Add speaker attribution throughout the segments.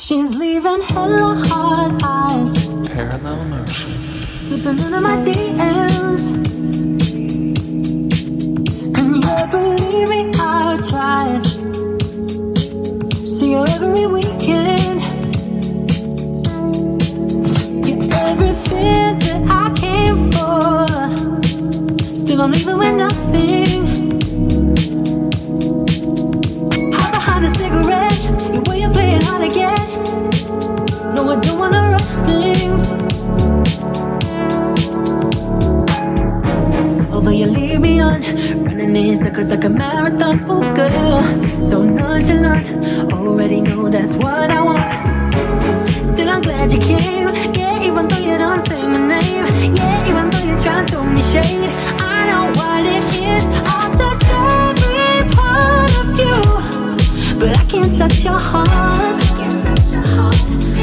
Speaker 1: She's leaving hella hard eyes.
Speaker 2: Parallel motion.
Speaker 1: Slipping into my DMs. And yeah, believe me, I tried. See her every weekend. You're everything that I came for. Still, I'm leaving with nothing. Running in circles like a marathon. Ooh, girl, so nonchalant. Already know that's what I want. Still, I'm glad you came. Yeah, even though you don't say my name. Yeah, even though you try to throw me shade. I know what it is. I'll touch every part of you. But I can't touch your heart. I can't touch your heart.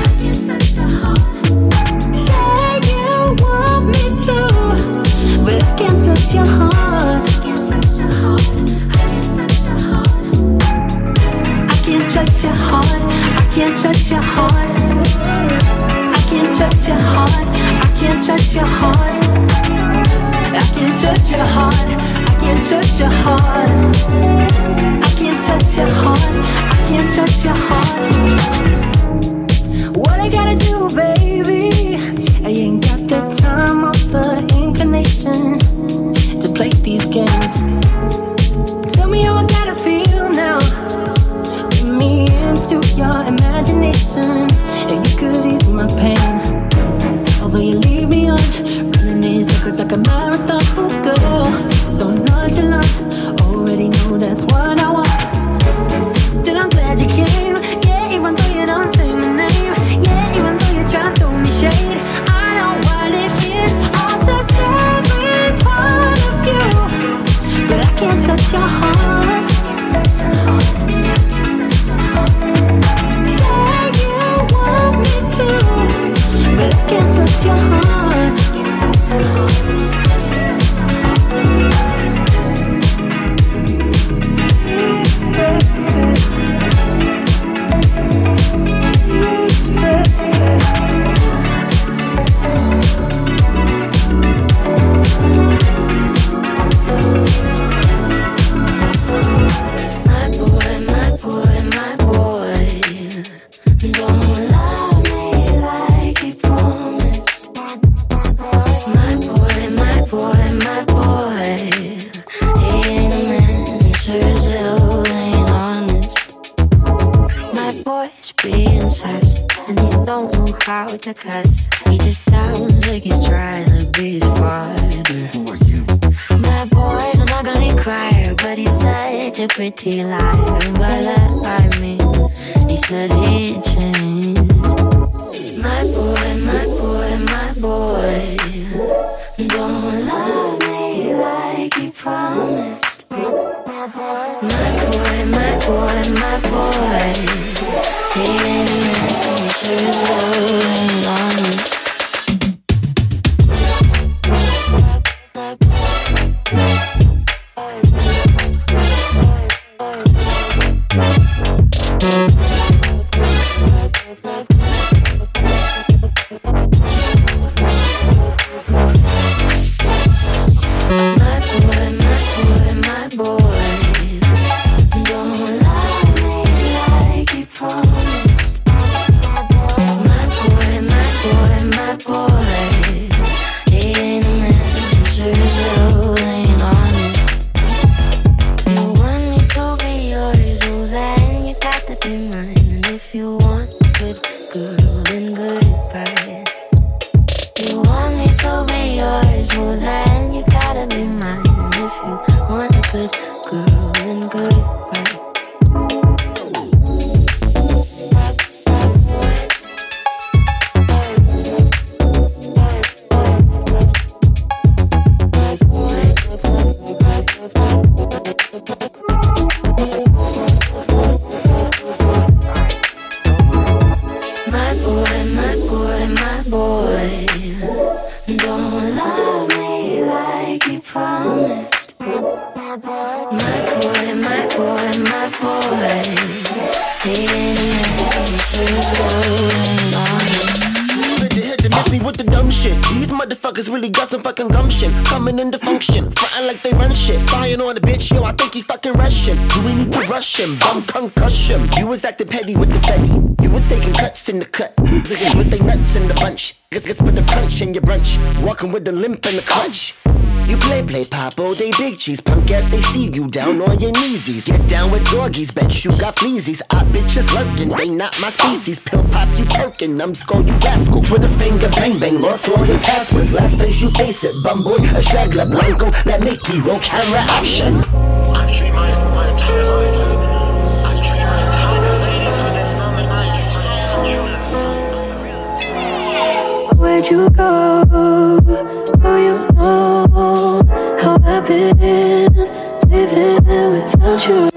Speaker 1: I can't touch your heart. Say you want me to, but I can't touch your heart. Touch your heart. I can't touch your heart. I can't touch your heart. I can't touch your heart. I can't touch your heart. I can't touch your heart. I can't touch your heart. I can't touch your heart. What I gotta do, baby? I ain't got the time or the inclination to play these games. Into your imagination, and you could ease my pain. Although you leave me on running in circles like a marathon, your heart.
Speaker 3: pretty light.
Speaker 2: motherfuckers really got some fucking gumption. Coming into function, fighting like they run shit. Spying on a bitch, yo, I think he fucking Russian. Do we need to rush him? Bum concussion. You was acting petty with the fetty. You was taking cuts in the cut. Niggas with they nuts in the bunch. Niggas gets put the crunch in your brunch. Walking with the limp and the clutch. You play, play pop all day big cheese. Punk ass, they see you down on your kneesies. Get down with doggies, bet you got fleasies. I bitches lurking, they not my species. Pill pop, you perkin', numbskull, you rascal. For the finger, bang bang, lost all your passwords. Last place you face it, bum boy, a straggler, blanco. Let Mickey roll camera action.
Speaker 4: I've my, my entire life.
Speaker 5: Where'd you go? Oh, you know how I've been living without you.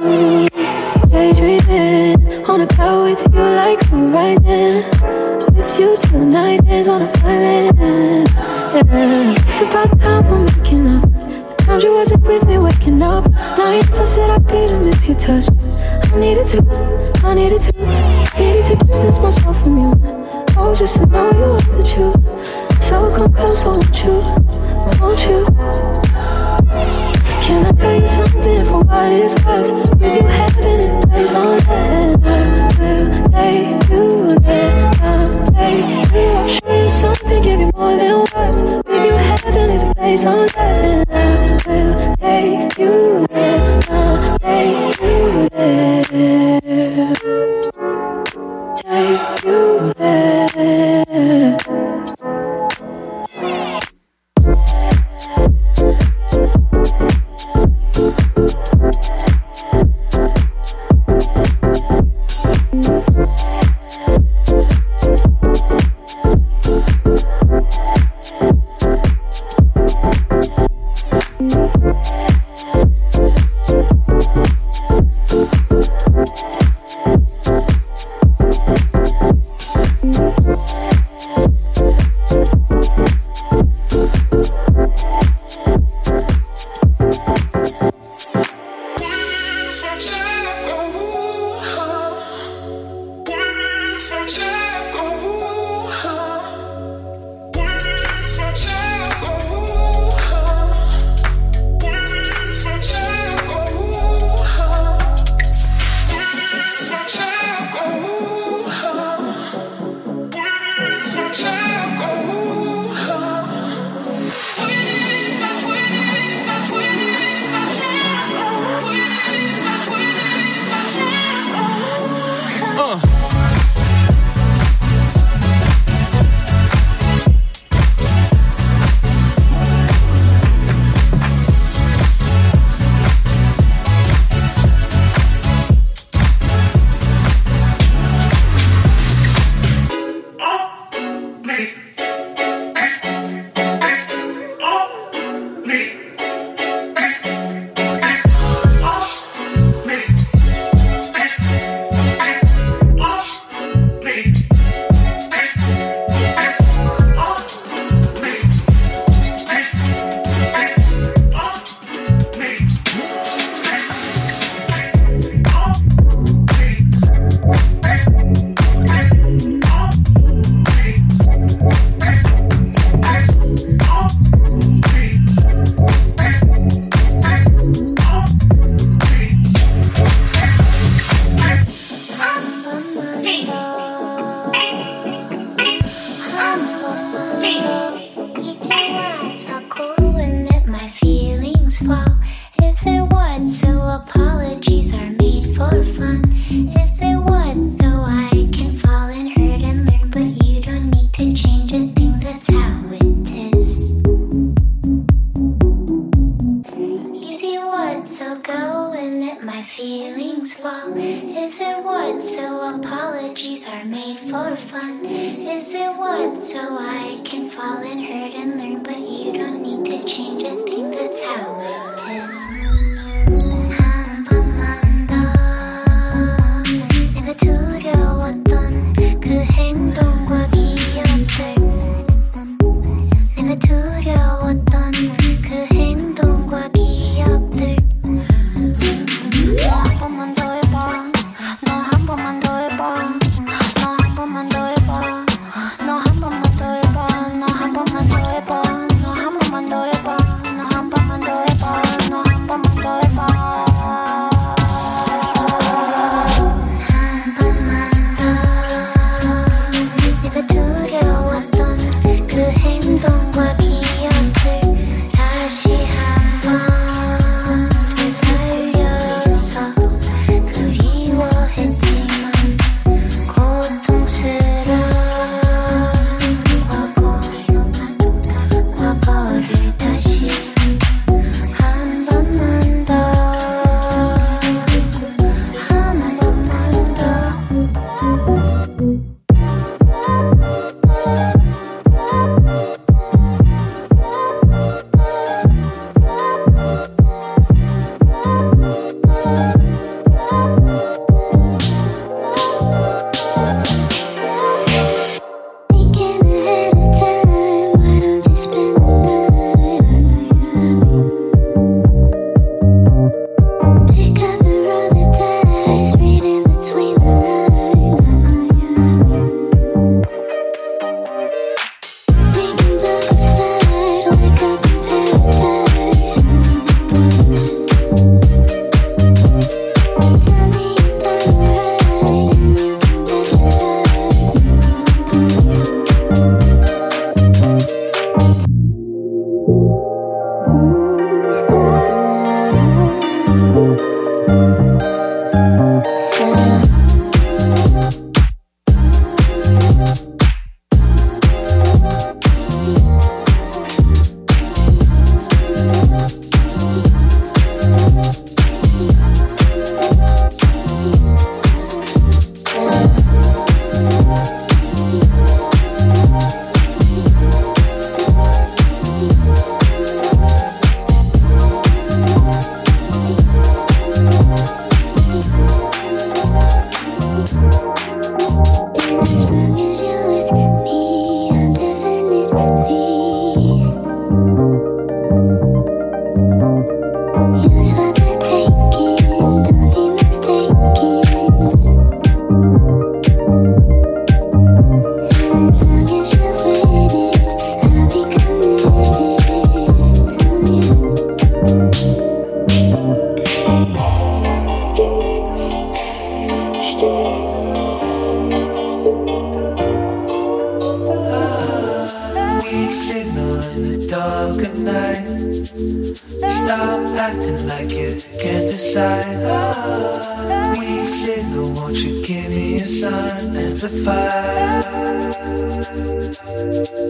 Speaker 5: Daydreaming on a cloud with you like horizon. With you tonight is on a island. Yeah, it's about time we're making up. The times you wasn't with me waking up. Now if I said I didn't if you touched. I needed to, I needed to, needed to distance myself from you. Oh, just to know you are the truth. So come close, won't you? Won't you? Can I tell you something for what it's worth? With you, heaven is a place on earth, and I will take you there. I'll take you. I'll show you something, give you more than words. With you, heaven is a place on earth,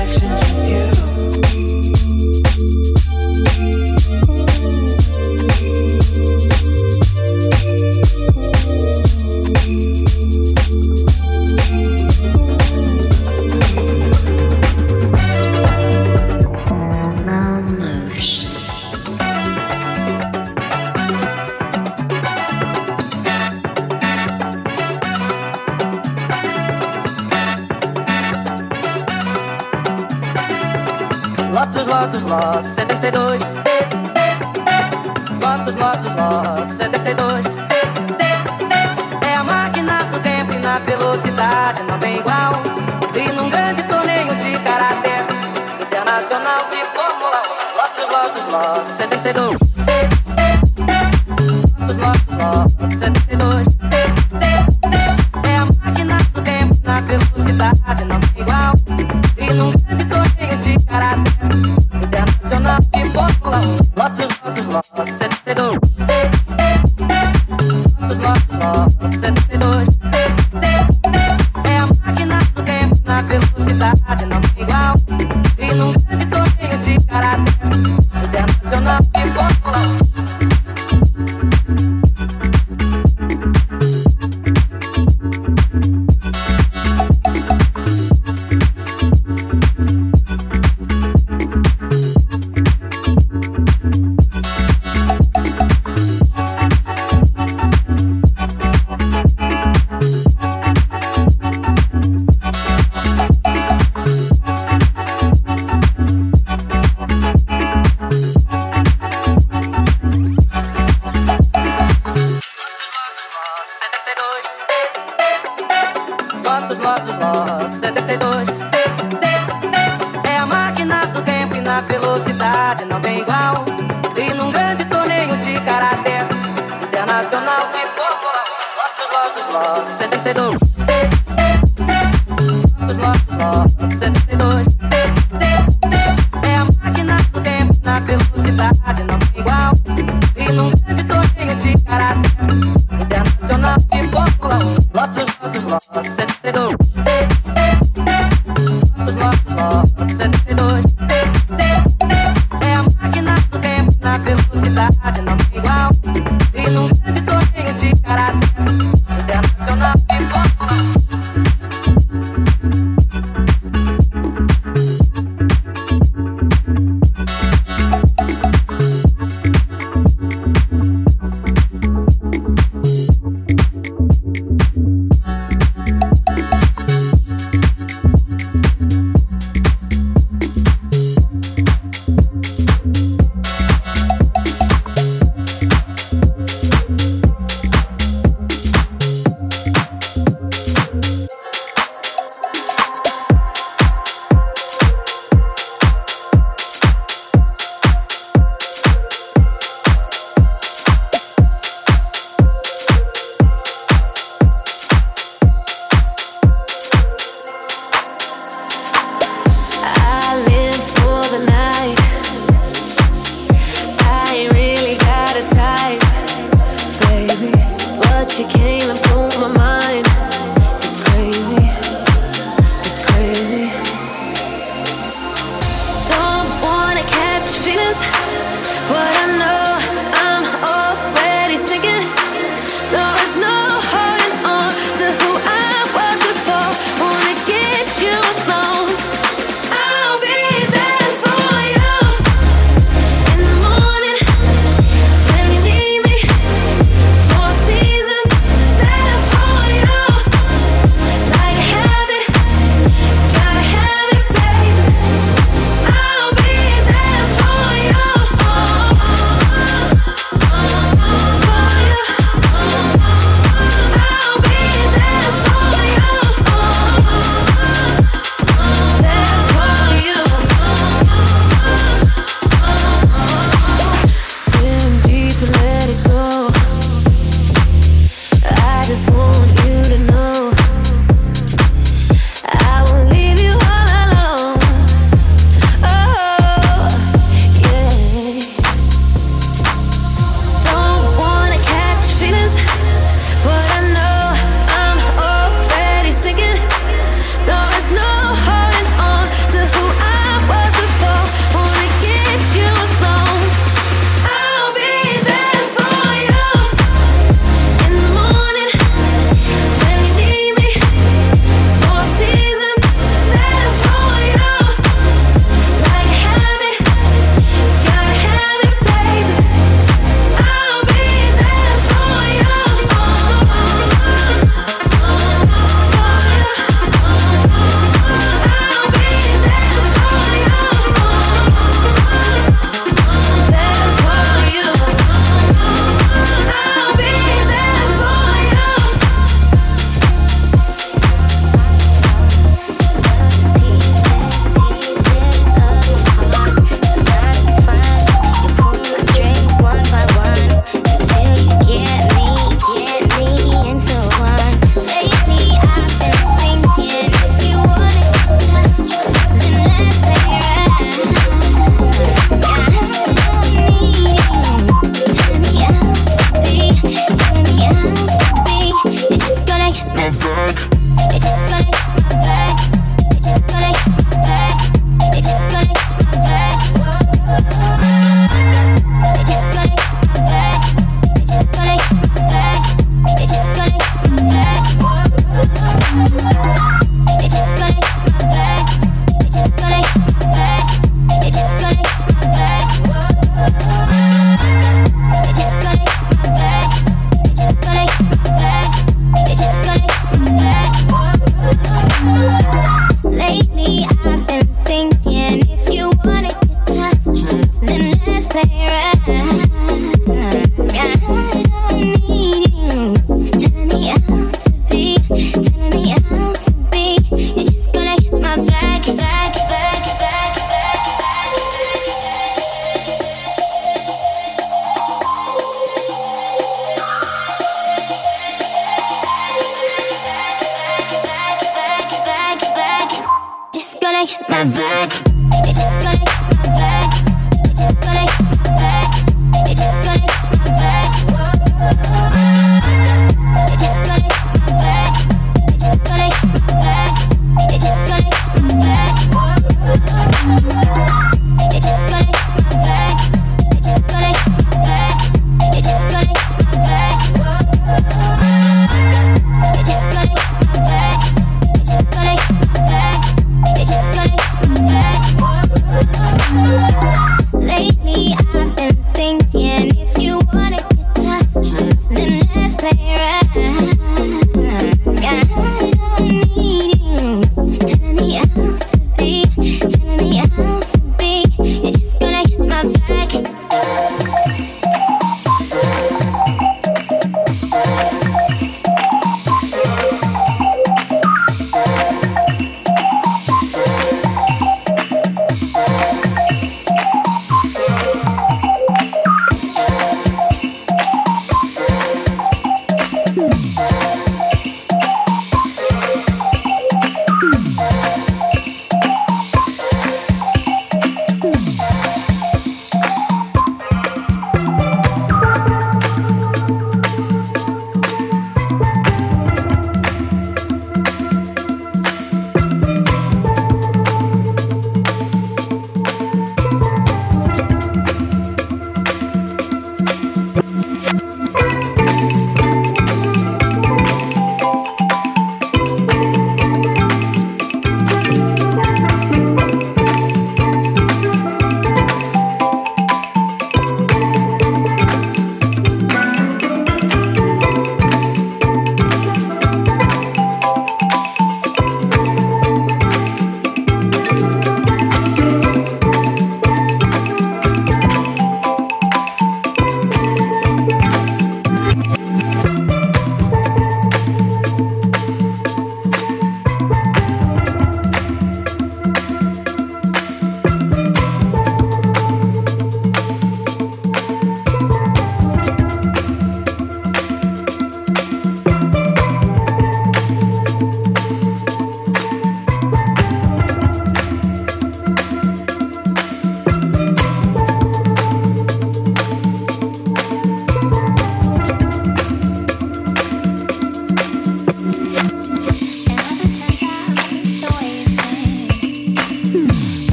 Speaker 6: connections with you.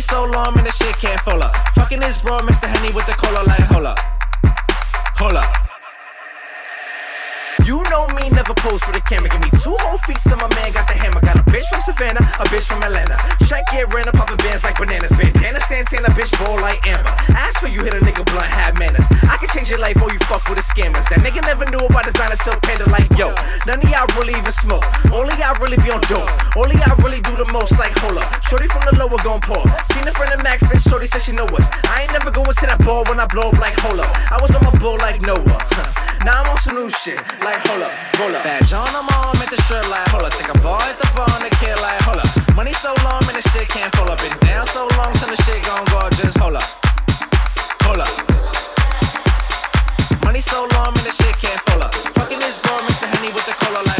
Speaker 6: So
Speaker 7: long, man, the shit can't fall up. Fucking this bro, Mr. Henny with the cola like, hold up. Hold up. You know me, never pose for the camera. Give me two whole feet, so my man got the hammer. Got a bitch from Savannah, a bitch from Atlanta. Shank get ran up, poppin' bands like bananas. Bandana Santana, bitch ball like Amber. Ask for you, hit a nigga blunt, have manners. I can change your life, or you fuck with the scammers. That nigga never knew about designer till panda like yo. None of y'all really even smoke. Only y'all really be on dope. Only y'all really do the most like hold up. Shorty from the lower gon' pull. Seen a friend of Max, bitch. Shorty said she know us. I ain't never going to that ball when I blow up like hold up. I was on my bull like Noah. Now I'm on some new shit, like hold up, roll up. Badge on, I'm on, at the strip, like hold up. Take a ball at the bar on the kid, like hold up. Money so long, man, the shit can't fall up. Been down so long, son, the shit gon' go, just hold up, hold up. Money so long, man, the shit can't fall up. Fucking this bro, Mr. Henny with the cola, like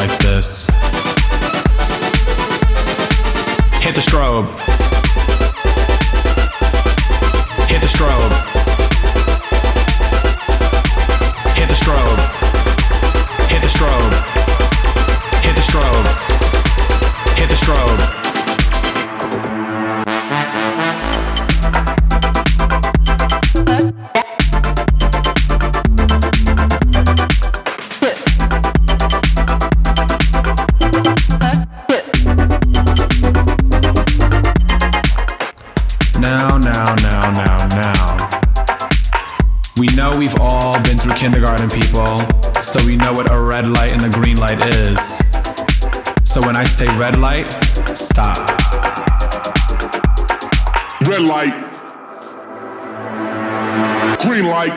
Speaker 7: like this. Hit the
Speaker 8: strobe. red light, stop. Red light. Green light.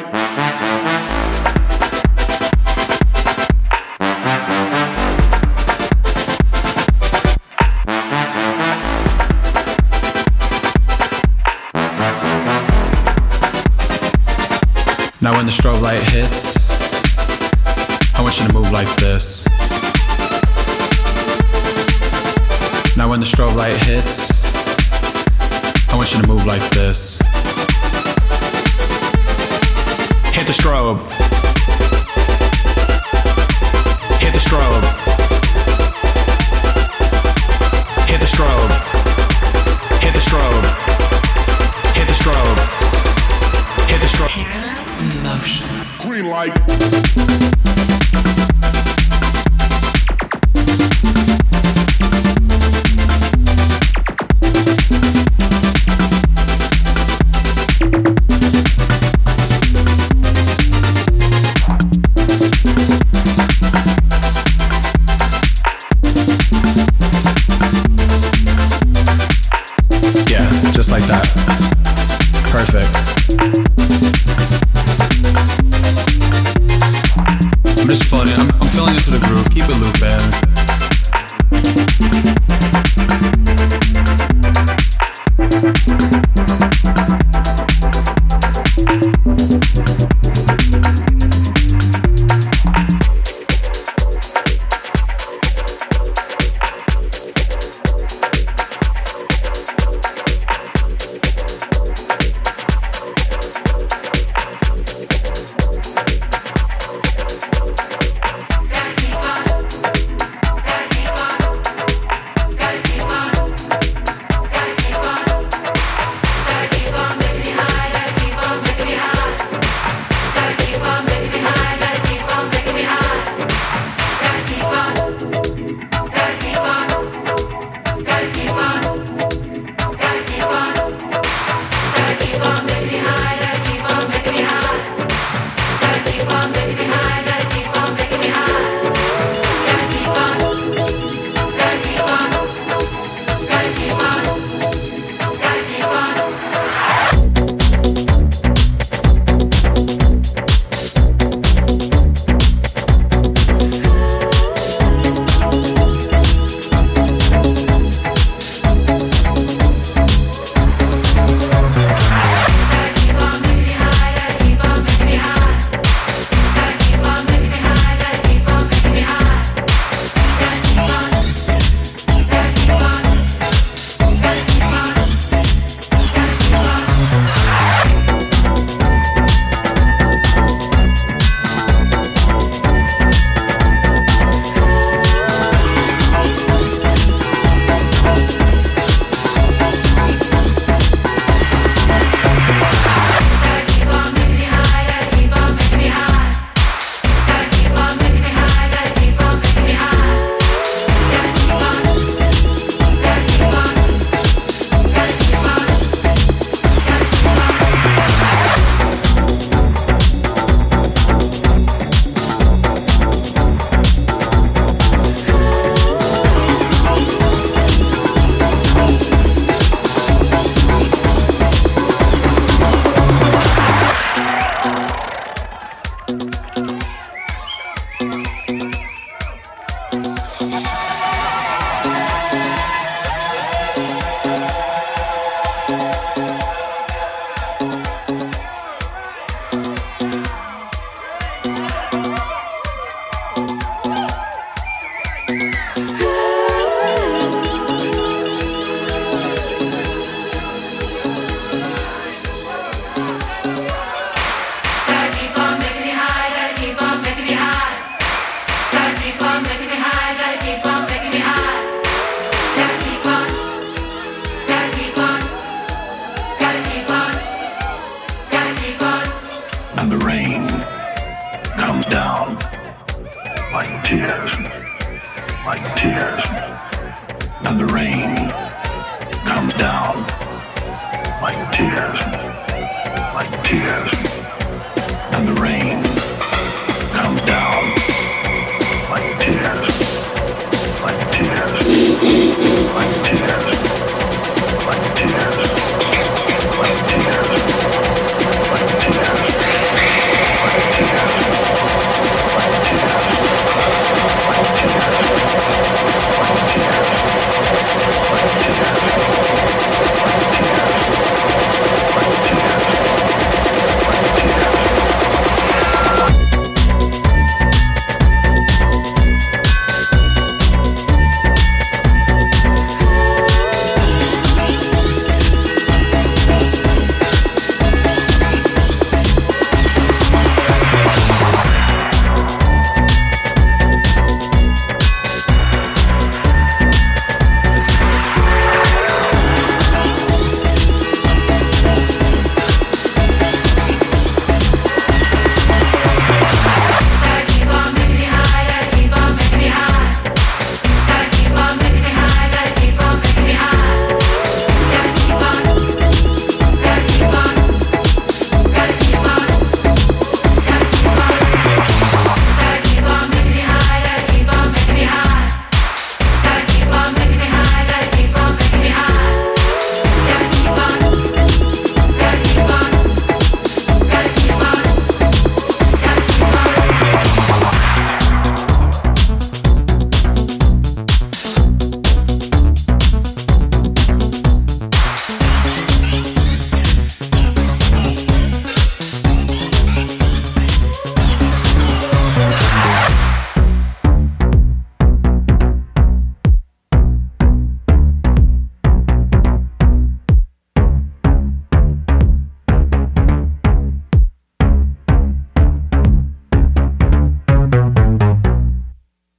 Speaker 8: Now when the strobe light hits, I want you to move like this. Now when the strobe light hits,
Speaker 9: I want you to move like this. Hit the strobe. Hit the strobe. Hit the strobe.
Speaker 10: Hit the strobe. Hit the strobe. Hit the strobe. Parallel motion. Green light.